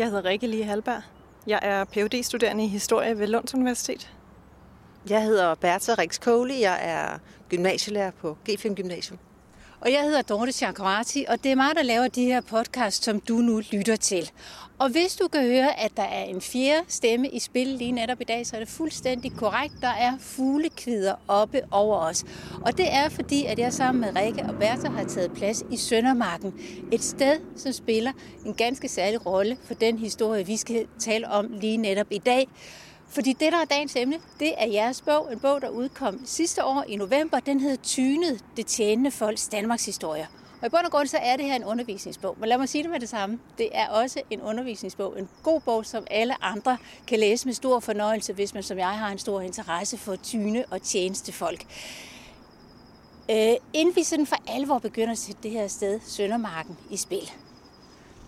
Jeg hedder Rikke Lige Halberg. Jeg er phd studerende i historie ved Lunds Universitet. Jeg hedder Bertha Rix Kohli. Jeg er gymnasielærer på G5 Gymnasium. Og jeg hedder Dorte Chakrati, og det er mig, der laver de her podcast, som du nu lytter til. Og hvis du kan høre, at der er en fjerde stemme i spil lige netop i dag, så er det fuldstændig korrekt. Der er fuglekvider oppe over os. Og det er fordi, at jeg sammen med Rikke og Bertha har taget plads i Søndermarken. Et sted, som spiller en ganske særlig rolle for den historie, vi skal tale om lige netop i dag. Fordi det, der er dagens emne, det er jeres bog. En bog, der udkom sidste år i november. Den hedder Tynet, det tjenende folks Danmarks historie. Og i bund og grund så er det her en undervisningsbog. Men lad mig sige det med det samme. Det er også en undervisningsbog. En god bog, som alle andre kan læse med stor fornøjelse, hvis man som jeg har en stor interesse for tyne og tjenestefolk. Øh, inden vi sådan for alvor begynder at sætte det her sted, Søndermarken, i spil,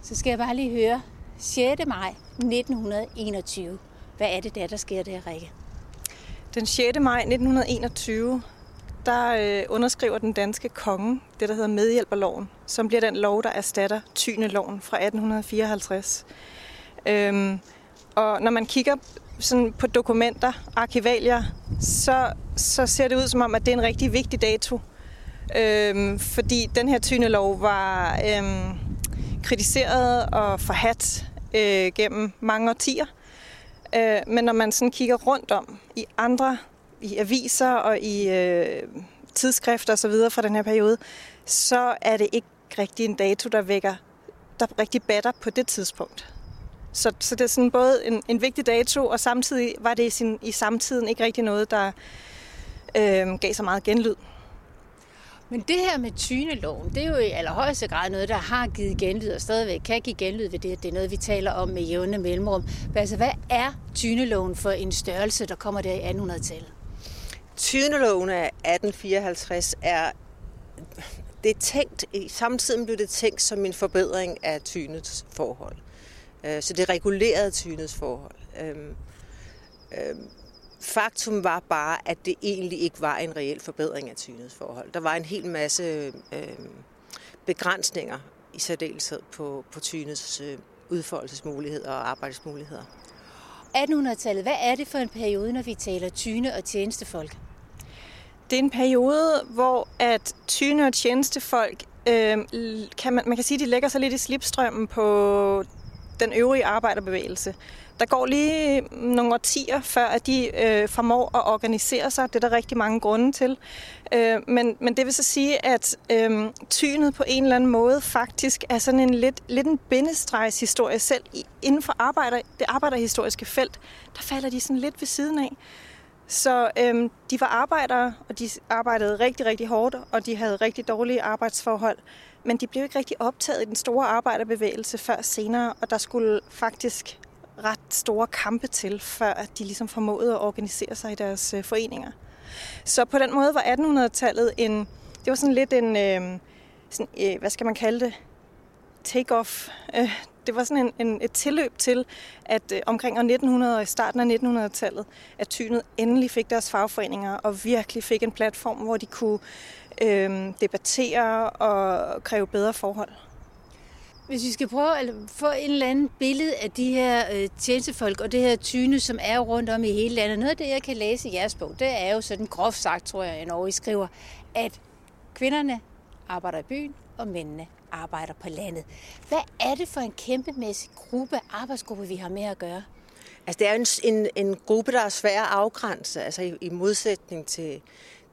så skal jeg bare lige høre 6. maj 1921. Hvad er det der, der sker der, Rikke? Den 6. maj 1921, der øh, underskriver den danske konge det, der hedder medhjælperloven, som bliver den lov, der erstatter Tyneloven fra 1854. Øhm, og når man kigger sådan på dokumenter, arkivalier, så, så ser det ud som om, at det er en rigtig vigtig dato. Øhm, fordi den her Tynelov var øhm, kritiseret og forhat øh, gennem mange årtier. Øh, men når man sådan kigger rundt om i andre i aviser og i øh, tidsskrifter osv. fra den her periode, så er det ikke rigtig en dato, der vækker, der rigtig batter på det tidspunkt. Så, så det er sådan både en, en vigtig dato, og samtidig var det i, sin, i samtiden ikke rigtig noget, der øh, gav så meget genlyd. Men det her med tyneloven, det er jo i allerhøjeste grad noget, der har givet genlyd og stadigvæk kan give genlyd ved det. Det er noget, vi taler om med jævne mellemrum. Men altså, hvad er tyneloven for en størrelse, der kommer der i 1800-tallet? Tyneloven af 1854 er det er tænkt, i samtiden blev det tænkt som en forbedring af tynets forhold. Øh, så det regulerede tynets forhold. Øhm, øhm, Faktum var bare, at det egentlig ikke var en reel forbedring af tynets forhold. Der var en hel masse øhm, begrænsninger i særdeleshed på, på tynets øh, udfoldelsesmuligheder og arbejdsmuligheder. 1800-tallet, hvad er det for en periode, når vi taler tyne og tjenestefolk? Det er en periode, hvor at tyne og tjenestefolk, øh, kan man, man kan sige, de lægger sig lidt i slipstrømmen på den øvrige arbejderbevægelse. Der går lige nogle årtier, før at de øh, formår at organisere sig. Det er der rigtig mange grunde til. Øh, men, men det vil så sige, at øh, tynet på en eller anden måde faktisk er sådan en lidt, lidt en bindestregshistorie selv. Inden for arbejder, det arbejderhistoriske felt, der falder de sådan lidt ved siden af. Så øhm, de var arbejdere, og de arbejdede rigtig, rigtig hårdt, og de havde rigtig dårlige arbejdsforhold. Men de blev ikke rigtig optaget i den store arbejderbevægelse før senere, og der skulle faktisk ret store kampe til, før at de ligesom formåede at organisere sig i deres øh, foreninger. Så på den måde var 1800-tallet en, det var sådan lidt en, øh, sådan, øh, hvad skal man kalde det, take-off. Øh, det var sådan en, en, et tilløb til, at øh, omkring år 1900 og i starten af 1900-tallet, at Tynet endelig fik deres fagforeninger og virkelig fik en platform, hvor de kunne øh, debattere og kræve bedre forhold. Hvis vi skal prøve at få en eller anden billede af de her øh, tjenestefolk og det her tyne, som er rundt om i hele landet. Noget af det, jeg kan læse i jeres bog, det er jo sådan groft sagt, tror jeg, når I skriver, at kvinderne arbejder i byen, og mændene arbejder på landet. Hvad er det for en kæmpemæssig gruppe, arbejdsgruppe, vi har med at gøre? Altså, det er en, en, en gruppe, der er svær at afgrænse, altså i, i modsætning til,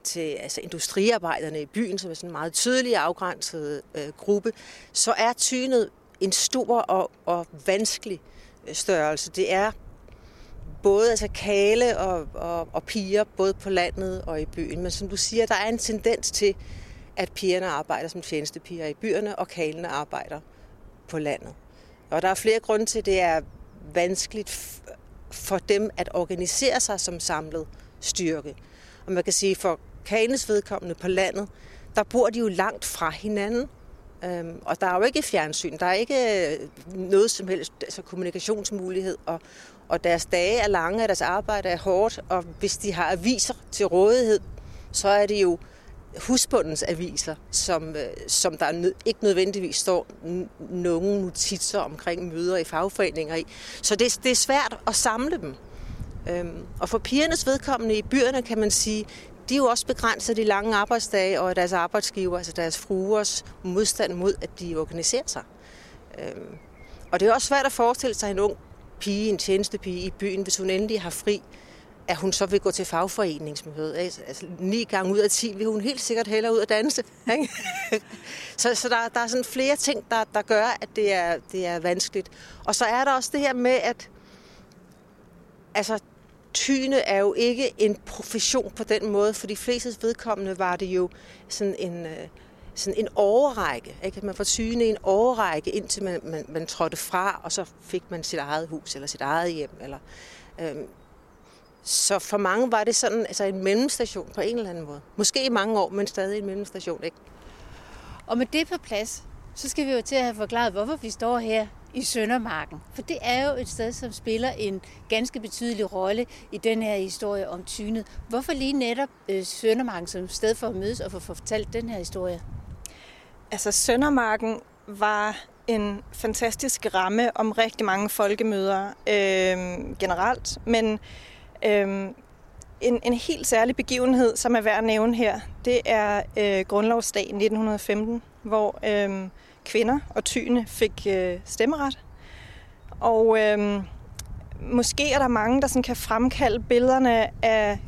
til altså industriarbejderne i byen, som er sådan en meget tydelig afgrænset øh, gruppe, så er tynet en stor og, og vanskelig øh, størrelse. Det er både altså kale og, og, og piger, både på landet og i byen. Men som du siger, der er en tendens til, at pigerne arbejder som tjenestepiger i byerne, og kalene arbejder på landet. Og der er flere grunde til, at det er vanskeligt for dem at organisere sig som samlet styrke. Og man kan sige, for kalenes vedkommende på landet, der bor de jo langt fra hinanden. Øhm, og der er jo ikke fjernsyn, der er ikke øh, noget som helst altså kommunikationsmulighed, og, og deres dage er lange, og deres arbejde er hårdt, og hvis de har aviser til rådighed, så er det jo husbundens aviser, som, øh, som der nød, ikke nødvendigvis står nogen notitser omkring møder i fagforeninger i. Så det, det er svært at samle dem. Øhm, og for pigernes vedkommende i byerne kan man sige, de er jo også begrænset de lange arbejdsdage og deres arbejdsgiver, altså deres fruers modstand mod, at de organiserer sig. Øhm, og det er også svært at forestille sig en ung pige, en tjenestepige i byen, hvis hun endelig har fri, at hun så vil gå til fagforeningsmøde. Altså, ni gange ud af ti vil hun helt sikkert hellere ud at danse. Ikke? så så der, der er sådan flere ting, der, der gør, at det er, det er vanskeligt. Og så er der også det her med, at altså, tyne er jo ikke en profession på den måde. For de fleste vedkommende var det jo sådan en... Øh, sådan en overrække. Ikke? Man får syne en overrække, indtil man, man, man trådte fra, og så fik man sit eget hus eller sit eget hjem. Eller, øhm, så for mange var det sådan altså en mellemstation på en eller anden måde. Måske i mange år, men stadig en mellemstation. Ikke? Og med det på plads, så skal vi jo til at have forklaret, hvorfor vi står her i Søndermarken. For det er jo et sted, som spiller en ganske betydelig rolle i den her historie om tynet. Hvorfor lige netop øh, Søndermarken som sted for at mødes og få fortalt den her historie? Altså Søndermarken var en fantastisk ramme om rigtig mange folkemøder øh, generelt, men Øhm, en, en helt særlig begivenhed, som er værd at nævne her, det er øh, Grundlovsdag 1915, hvor øh, kvinder og tyne fik øh, stemmeret. Og øh, måske er der mange, der sådan kan fremkalde billederne af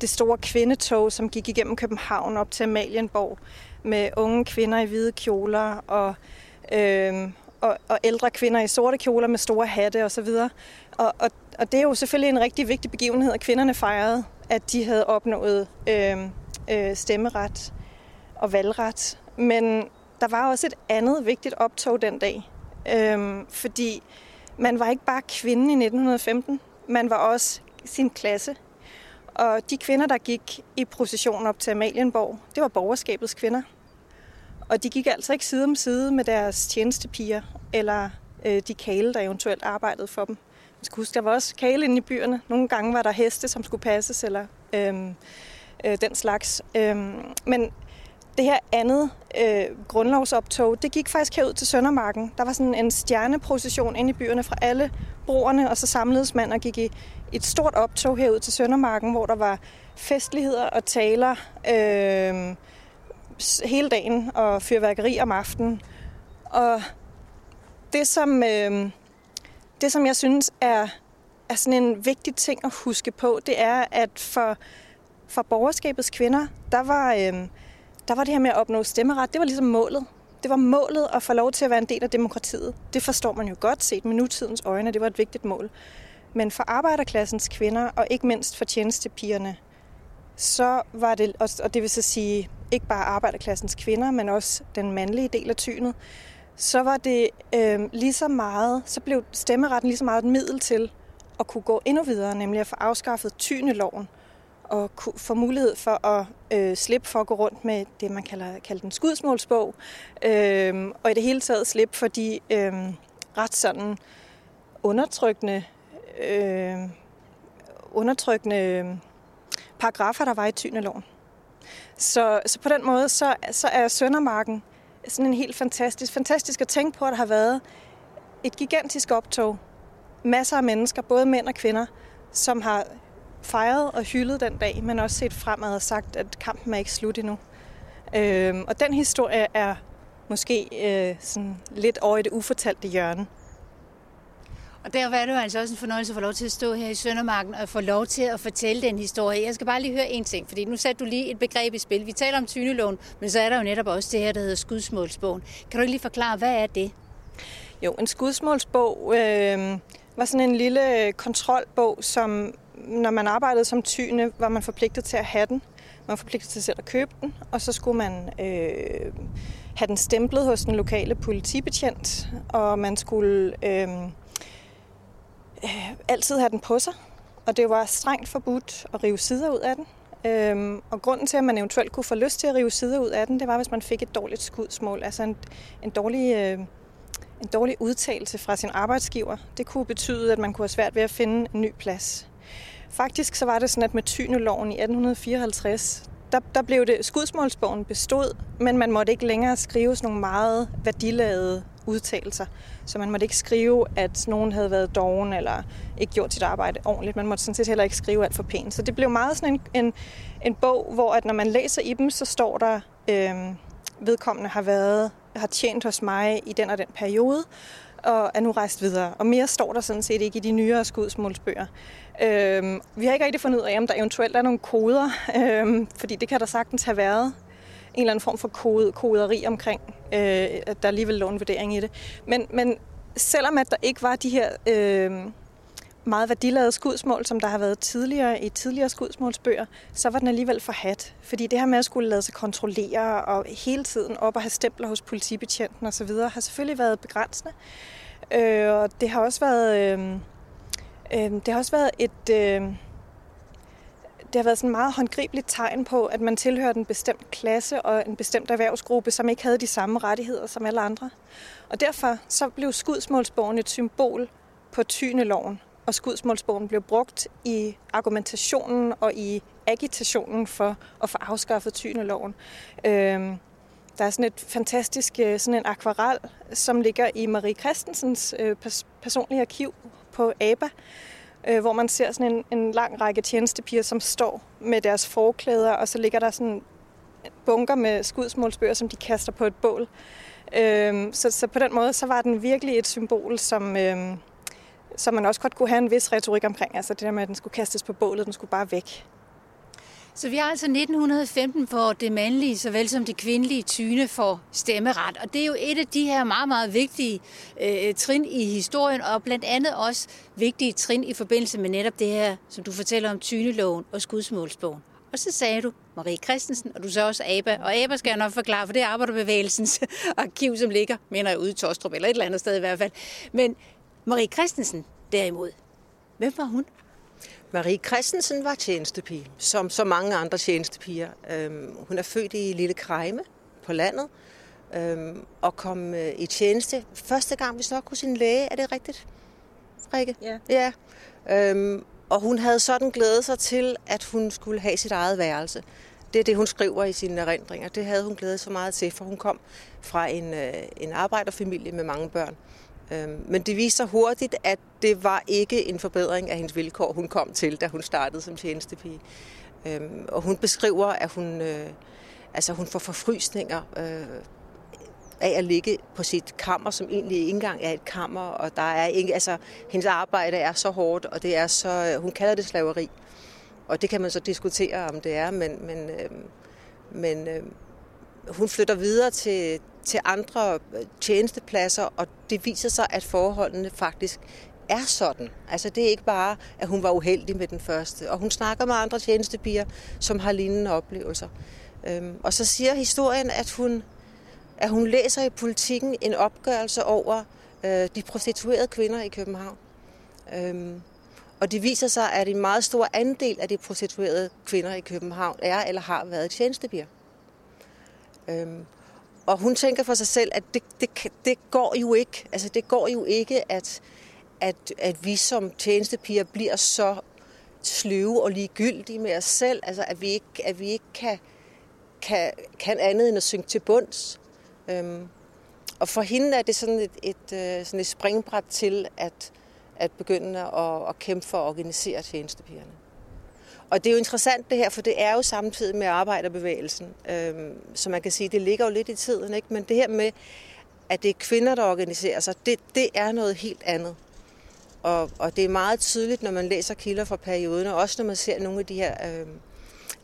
det store kvindetog, som gik igennem København op til Amalienborg med unge kvinder i hvide kjoler og, øh, og, og ældre kvinder i sorte kjoler med store hatte osv. Og, og, og det er jo selvfølgelig en rigtig vigtig begivenhed, at kvinderne fejrede, at de havde opnået øh, øh, stemmeret og valgret. Men der var også et andet vigtigt optog den dag, øh, fordi man var ikke bare kvinde i 1915, man var også sin klasse. Og de kvinder, der gik i procession op til Amalienborg, det var borgerskabets kvinder. Og de gik altså ikke side om side med deres tjenestepiger, eller øh, de kale, der eventuelt arbejdede for dem. Jeg skal huske, der var også kale inde i byerne. Nogle gange var der heste, som skulle passes, eller øhm, øh, den slags. Øhm, men det her andet øh, grundlovsoptog, det gik faktisk herud til Søndermarken. Der var sådan en stjerneprocession inde i byerne fra alle broerne, og så samledes man og gik i et stort optog herud til Søndermarken, hvor der var festligheder og taler øh, hele dagen og fyrværkeri om aftenen. Og det, som, øh, det, som jeg synes er, er sådan en vigtig ting at huske på, det er, at for, for borgerskabets kvinder, der var, øh, der var det her med at opnå stemmeret, det var ligesom målet. Det var målet at få lov til at være en del af demokratiet. Det forstår man jo godt set med nutidens øjne, det var et vigtigt mål. Men for arbejderklassens kvinder, og ikke mindst for tjenestepigerne, så var det, og det vil så sige ikke bare arbejderklassens kvinder, men også den mandlige del af tynet, så var det øh, lige så meget, så blev stemmeretten lige så meget et middel til at kunne gå endnu videre, nemlig at få afskaffet tyneloven og kunne få mulighed for at øh, slippe for at gå rundt med det, man kalder, kalder den skudsmålsbog, øh, og i det hele taget slippe for de øh, ret sådan undertrykkende, øh, undertrykkende øhm, paragrafer, der var i tyneloven. Så, så på den måde, så, så er Søndermarken sådan en helt fantastisk, fantastisk at tænke på, at der har været et gigantisk optog. Masser af mennesker, både mænd og kvinder, som har fejret og hyldet den dag, men også set fremad og sagt, at kampen er ikke slut endnu. Øhm, og den historie er måske øh, sådan lidt over i det ufortalte hjørne. Og der var det jo altså også en fornøjelse at få lov til at stå her i Søndermarken og få lov til at fortælle den historie. Jeg skal bare lige høre en ting, fordi nu satte du lige et begreb i spil. Vi taler om tyneloven, men så er der jo netop også det her, der hedder skudsmålsbogen. Kan du ikke lige forklare, hvad er det? Jo, en skudsmålsbog øh, var sådan en lille kontrolbog, som når man arbejdede som tyne, var man forpligtet til at have den. Man var forpligtet til selv at købe den, og så skulle man øh, have den stemplet hos den lokale politibetjent, og man skulle øh, øh, altid have den på sig. Og det var strengt forbudt at rive sider ud af den. Øhm, og grunden til, at man eventuelt kunne få lyst til at rive sider ud af den, det var, hvis man fik et dårligt skudsmål, altså en, en dårlig... Øh, en dårlig udtalelse fra sin arbejdsgiver, det kunne betyde, at man kunne have svært ved at finde en ny plads. Faktisk så var det sådan, at med tyneloven i 1854, der, der blev det, skudsmålsbogen bestod, men man måtte ikke længere skrive sådan nogle meget værdiladede udtalelser. Så man måtte ikke skrive, at nogen havde været doven eller ikke gjort sit arbejde ordentligt. Man måtte sådan set heller ikke skrive alt for pænt. Så det blev meget sådan en, en, en bog, hvor at når man læser i dem, så står der, øh, vedkommende har været har tjent hos mig i den og den periode, og er nu rejst videre. Og mere står der sådan set ikke i de nyere skudsmålsbøger. Øhm, vi har ikke rigtig fundet ud af, om der eventuelt er nogle koder, øhm, fordi det kan der sagtens have været. En eller anden form for kode, koderi omkring, øh, at der alligevel lå en vurdering i det. Men, men selvom at der ikke var de her øh, meget værdiladede skudsmål, som der har været tidligere i tidligere skudsmålsbøger, så var den alligevel forhat. Fordi det her med at skulle lade sig kontrollere og hele tiden op og have stempler hos politibetjenten osv., har selvfølgelig været begrænsende. Øh, og det har også været, øh, øh, det har også været et... Øh, det har været sådan meget håndgribeligt tegn på, at man tilhørte en bestemt klasse og en bestemt erhvervsgruppe, som ikke havde de samme rettigheder som alle andre. Og derfor så blev skudsmålsbogen et symbol på tyneloven og skudsmålsbogen blev brugt i argumentationen og i agitationen for at få afskaffet tyneloven. Øhm, der er sådan et fantastisk øh, sådan en akvarel, som ligger i Marie Christensens øh, personlige arkiv på ABA, øh, hvor man ser sådan en, en lang række tjenestepiger, som står med deres forklæder, og så ligger der sådan bunker med skudsmålsbøger, som de kaster på et bål. Øh, så, så på den måde, så var den virkelig et symbol, som, øh, som man også godt kunne have en vis retorik omkring. Altså det der med, at den skulle kastes på bålet, den skulle bare væk. Så vi har altså 1915, hvor det mandlige såvel som det kvindelige tyne får stemmeret. Og det er jo et af de her meget, meget vigtige øh, trin i historien, og blandt andet også vigtige trin i forbindelse med netop det her, som du fortæller om tyneloven og skudsmålsbogen. Og så sagde du Marie Christensen, og du sagde også ABA. Og ABA skal jeg nok forklare, for det er Arbejderbevægelsens arkiv, som ligger, mener jeg, ude i Tostrup, eller et eller andet sted i hvert fald. Men Marie Christensen derimod, hvem var hun? Marie Christensen var tjenestepige, som så mange andre tjenestepiger. Øhm, hun er født i Lille Krejme på landet, øhm, og kom øh, i tjeneste første gang, hvis nok hos sin læge. Er det rigtigt, Rikke? Ja. ja. Øhm, og hun havde sådan glædet sig til, at hun skulle have sit eget værelse. Det er det, hun skriver i sine erindringer. Det havde hun glædet sig meget til, for hun kom fra en, øh, en arbejderfamilie med mange børn. Øhm, men det viste sig hurtigt, at det var ikke en forbedring af hendes vilkår, hun kom til, da hun startede som tjenestepige. Øhm, og hun beskriver, at hun, øh, altså hun får forfrysninger øh, af at ligge på sit kammer, som egentlig ikke engang er et kammer, og der er ikke, altså, hendes arbejde er så hårdt, og det er så, øh, hun kalder det slaveri. Og det kan man så diskutere, om det er, men, men, øhm, men hun flytter videre til, til andre øh, tjenestepladser, og det viser sig, at forholdene faktisk er sådan. Altså det er ikke bare, at hun var uheldig med den første. Og hun snakker med andre tjenestepiger, som har lignende oplevelser. Øhm, og så siger historien, at hun, at hun læser i politikken en opgørelse over øh, de prostituerede kvinder i København. Øhm, og det viser sig, at en meget stor andel af de prostituerede kvinder i København er eller har været tjenestepiger. Øhm, og hun tænker for sig selv, at det, det, det går jo ikke. Altså det går jo ikke, at, at, at vi som tjenestepiger bliver så sløve og ligegyldige med os selv. Altså at vi ikke, at vi ikke kan, kan, kan andet end at synge til bunds. Øhm, og for hende er det sådan et, et, øh, sådan et springbræt til at, at begynde at, at kæmpe for at organisere tjenestepigerne. Og det er jo interessant det her, for det er jo samtidig med arbejderbevægelsen. Øhm, så man kan sige, det ligger jo lidt i tiden. Ikke? Men det her med, at det er kvinder, der organiserer sig, det, det er noget helt andet. Og, og det er meget tydeligt, når man læser kilder fra perioden, og også når man ser nogle af de her øhm,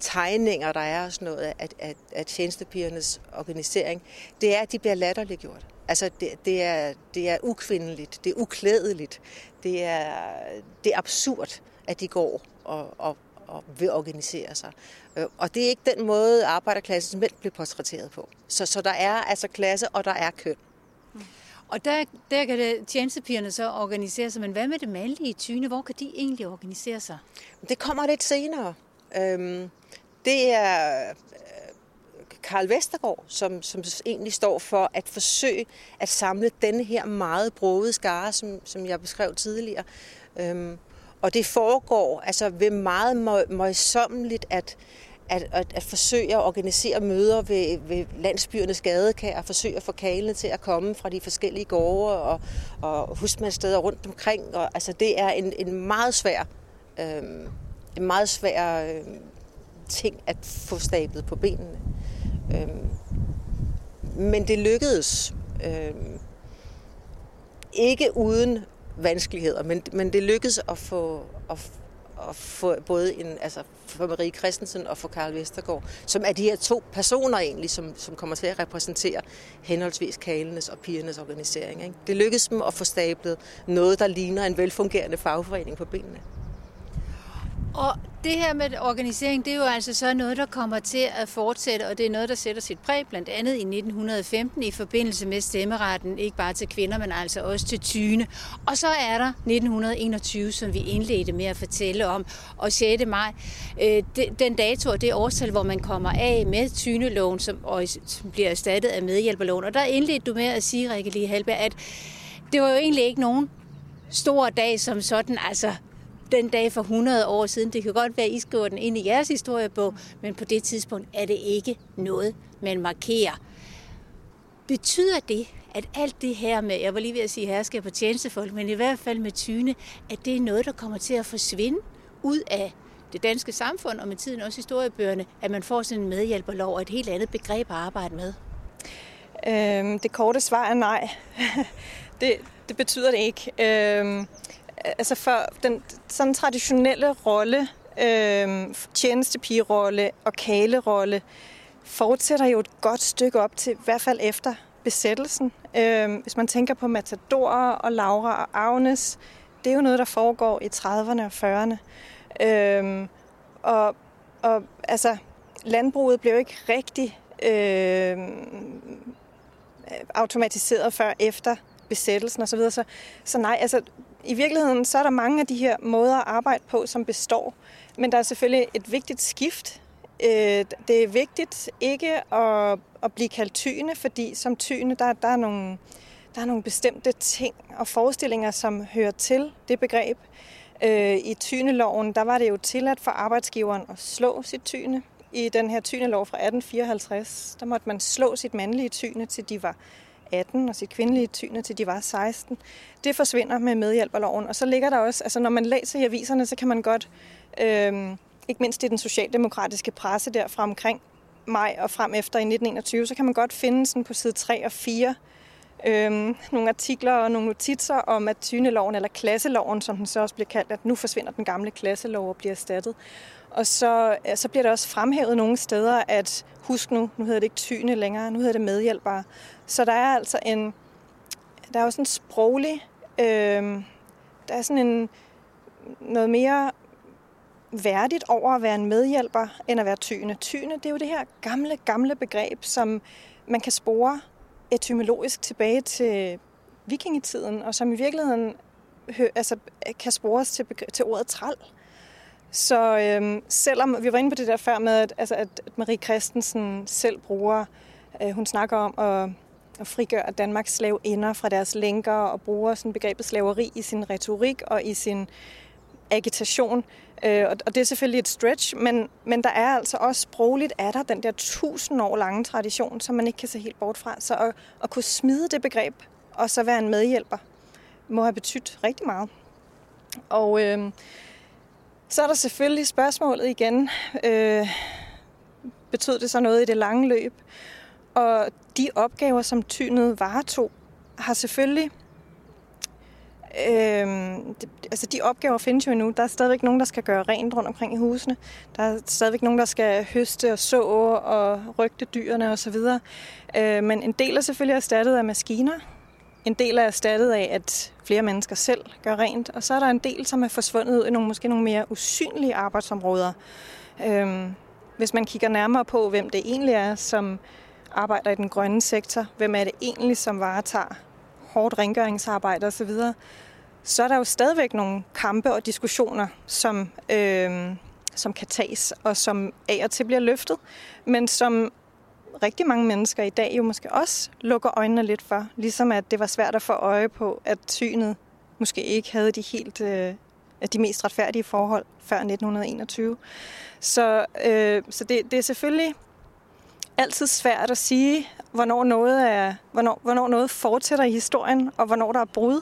tegninger, der er og sådan noget af, af, af tjenestepigernes organisering, det er, at de bliver latterliggjort. Altså, det, det, er, det er ukvindeligt, det er uklædeligt, det er, det er absurd, at de går og, og, og vil organisere sig. Øh, og det er ikke den måde, arbejderklassens mænd bliver portrætteret på. Så, så der er altså klasse, og der er køn. Og der, der kan det, tjenestepigerne så organisere sig, men hvad med det mandlige tyne? Hvor kan de egentlig organisere sig? Det kommer lidt senere. Øhm, det er øh, Karl Vestergaard, som, som egentlig står for at forsøge at samle denne her meget brogede skare, som, som jeg beskrev tidligere. Øhm, og det foregår altså ved meget møjsommeligt at, at, at, at forsøge at organisere møder ved, ved landsbyernes gadekær, og forsøge at få kalene til at komme fra de forskellige gårde og, og husmandssteder rundt omkring. Og, altså, det er en, en meget svær, øh, en meget svær øh, ting at få stablet på benene. Øh, men det lykkedes. Øh, ikke uden vanskeligheder, men, men det lykkedes at få, at, at få både en, altså for Marie Christensen og for Karl Vestergaard, som er de her to personer egentlig, som, som kommer til at repræsentere henholdsvis kalenes og pigernes organisering. Ikke? Det lykkedes dem at få stablet noget, der ligner en velfungerende fagforening på benene. Og det her med organisering, det er jo altså så noget, der kommer til at fortsætte, og det er noget, der sætter sit præg, blandt andet i 1915 i forbindelse med stemmeretten, ikke bare til kvinder, men altså også til tyne. Og så er der 1921, som vi indledte med at fortælle om, og 6. maj, øh, den dato og det årstal, hvor man kommer af med tyneloven, som, og, som bliver erstattet af medhjælperloven. Og der indledte du med at sige, Rikke Lige Halberg, at det var jo egentlig ikke nogen stor dag som sådan, altså den dag for 100 år siden. Det kan godt være, at I skriver den ind i jeres historiebog, men på det tidspunkt er det ikke noget, man markerer. Betyder det, at alt det her med, jeg var lige ved at sige herskab på tjenestefolk, men i hvert fald med tyne, at det er noget, der kommer til at forsvinde ud af det danske samfund, og med tiden også historiebøgerne, at man får sådan en medhjælperlov og et helt andet begreb at arbejde med? Øhm, det korte svar er nej. det, det betyder det ikke. Øhm, altså for den sådan traditionelle rolle, øh, tjenestepigerolle og kalerolle, fortsætter jo et godt stykke op til, i hvert fald efter besættelsen. Øh, hvis man tænker på Matador og Laura og Agnes, det er jo noget, der foregår i 30'erne og 40'erne. Øh, og, og altså, landbruget blev ikke rigtig øh, automatiseret før efter besættelsen osv. Så, videre. så, så nej, altså i virkeligheden så er der mange af de her måder at arbejde på, som består. Men der er selvfølgelig et vigtigt skift. Øh, det er vigtigt ikke at, at blive kaldt tyne, fordi som tyne, der, der, er nogle, der er nogle bestemte ting og forestillinger, som hører til det begreb. Øh, I tyneloven, der var det jo tilladt for arbejdsgiveren at slå sit tyne. I den her tynelov fra 1854, der måtte man slå sit mandlige tyne, til de var 18 og sit kvindelige tyne til de var 16. Det forsvinder med medhjælperloven. Og så ligger der også, altså når man læser i aviserne, så kan man godt, øh, ikke mindst i den socialdemokratiske presse der fra omkring maj og frem efter i 1921, så kan man godt finde sådan på side 3 og 4 øhm, nogle artikler og nogle notitser om, at tyneloven, eller klasseloven, som den så også bliver kaldt, at nu forsvinder den gamle klasselov og bliver erstattet. Og så, så bliver det også fremhævet nogle steder, at husk nu, nu hedder det ikke tyne længere, nu hedder det medhjælpere. Så der er altså en, der er også en sproglig, øh, der er sådan en, noget mere værdigt over at være en medhjælper, end at være tyne. Tyne, det er jo det her gamle, gamle begreb, som man kan spore etymologisk tilbage til vikingetiden, og som i virkeligheden altså, kan spores til, til ordet træl. Så øhm, selvom vi var inde på det der før med, at, altså, at Marie Christensen selv bruger, øh, hun snakker om at, at frigøre Danmarks slaveinder fra deres lænker og bruger sådan begrebet slaveri i sin retorik og i sin agitation. Øh, og og det er selvfølgelig et stretch, men, men der er altså også sprogligt, er der den der tusind år lange tradition, som man ikke kan se helt bort fra. Så at, at kunne smide det begreb og så være en medhjælper, må have betydet rigtig meget. Og øh, så er der selvfølgelig spørgsmålet igen. Øh, betød det så noget i det lange løb? Og de opgaver, som tynet varetog, har selvfølgelig... Øh, det, altså de opgaver findes jo endnu. Der er stadigvæk nogen, der skal gøre rent rundt omkring i husene. Der er stadigvæk nogen, der skal høste og så og rygte dyrene osv. Øh, men en del er selvfølgelig erstattet af maskiner. En del er erstattet af, at flere mennesker selv gør rent, og så er der en del, som er forsvundet ud i nogle, måske nogle mere usynlige arbejdsområder. Øhm, hvis man kigger nærmere på, hvem det egentlig er, som arbejder i den grønne sektor, hvem er det egentlig, som varetager hårdt rengøringsarbejde osv., så er der jo stadigvæk nogle kampe og diskussioner, som, øhm, som kan tages, og som af og til bliver løftet, men som rigtig mange mennesker i dag jo måske også lukker øjnene lidt for. Ligesom at det var svært at få øje på, at synet måske ikke havde de helt øh, de mest retfærdige forhold før 1921. Så, øh, så det, det er selvfølgelig altid svært at sige, hvornår noget, er, hvornår, hvornår noget fortsætter i historien, og hvornår der er brud.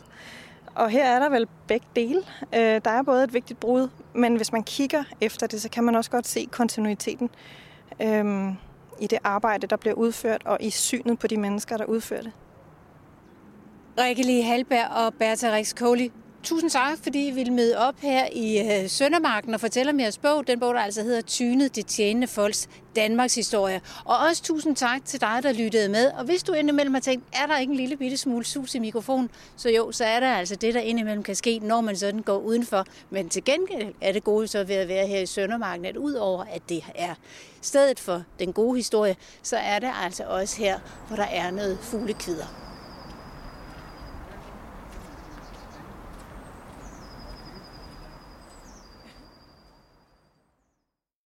Og her er der vel begge dele. Øh, der er både et vigtigt brud, men hvis man kigger efter det, så kan man også godt se kontinuiteten øh, i det arbejde, der bliver udført, og i synet på de mennesker, der udfører det. Rikke Halberg og Bertha Rix Tusind tak, fordi I ville møde op her i øh, Søndermarken og fortælle om jeres bog. Den bog, der altså hedder Tynet, det tjenende folks Danmarks historie. Og også tusind tak til dig, der lyttede med. Og hvis du indimellem har tænkt, er der ikke en lille bitte smule sus i mikrofonen, så jo, så er der altså det, der indimellem kan ske, når man sådan går udenfor. Men til gengæld er det gode så ved at være her i Søndermarken, at udover at det er stedet for den gode historie, så er det altså også her, hvor der er noget fuglekvider.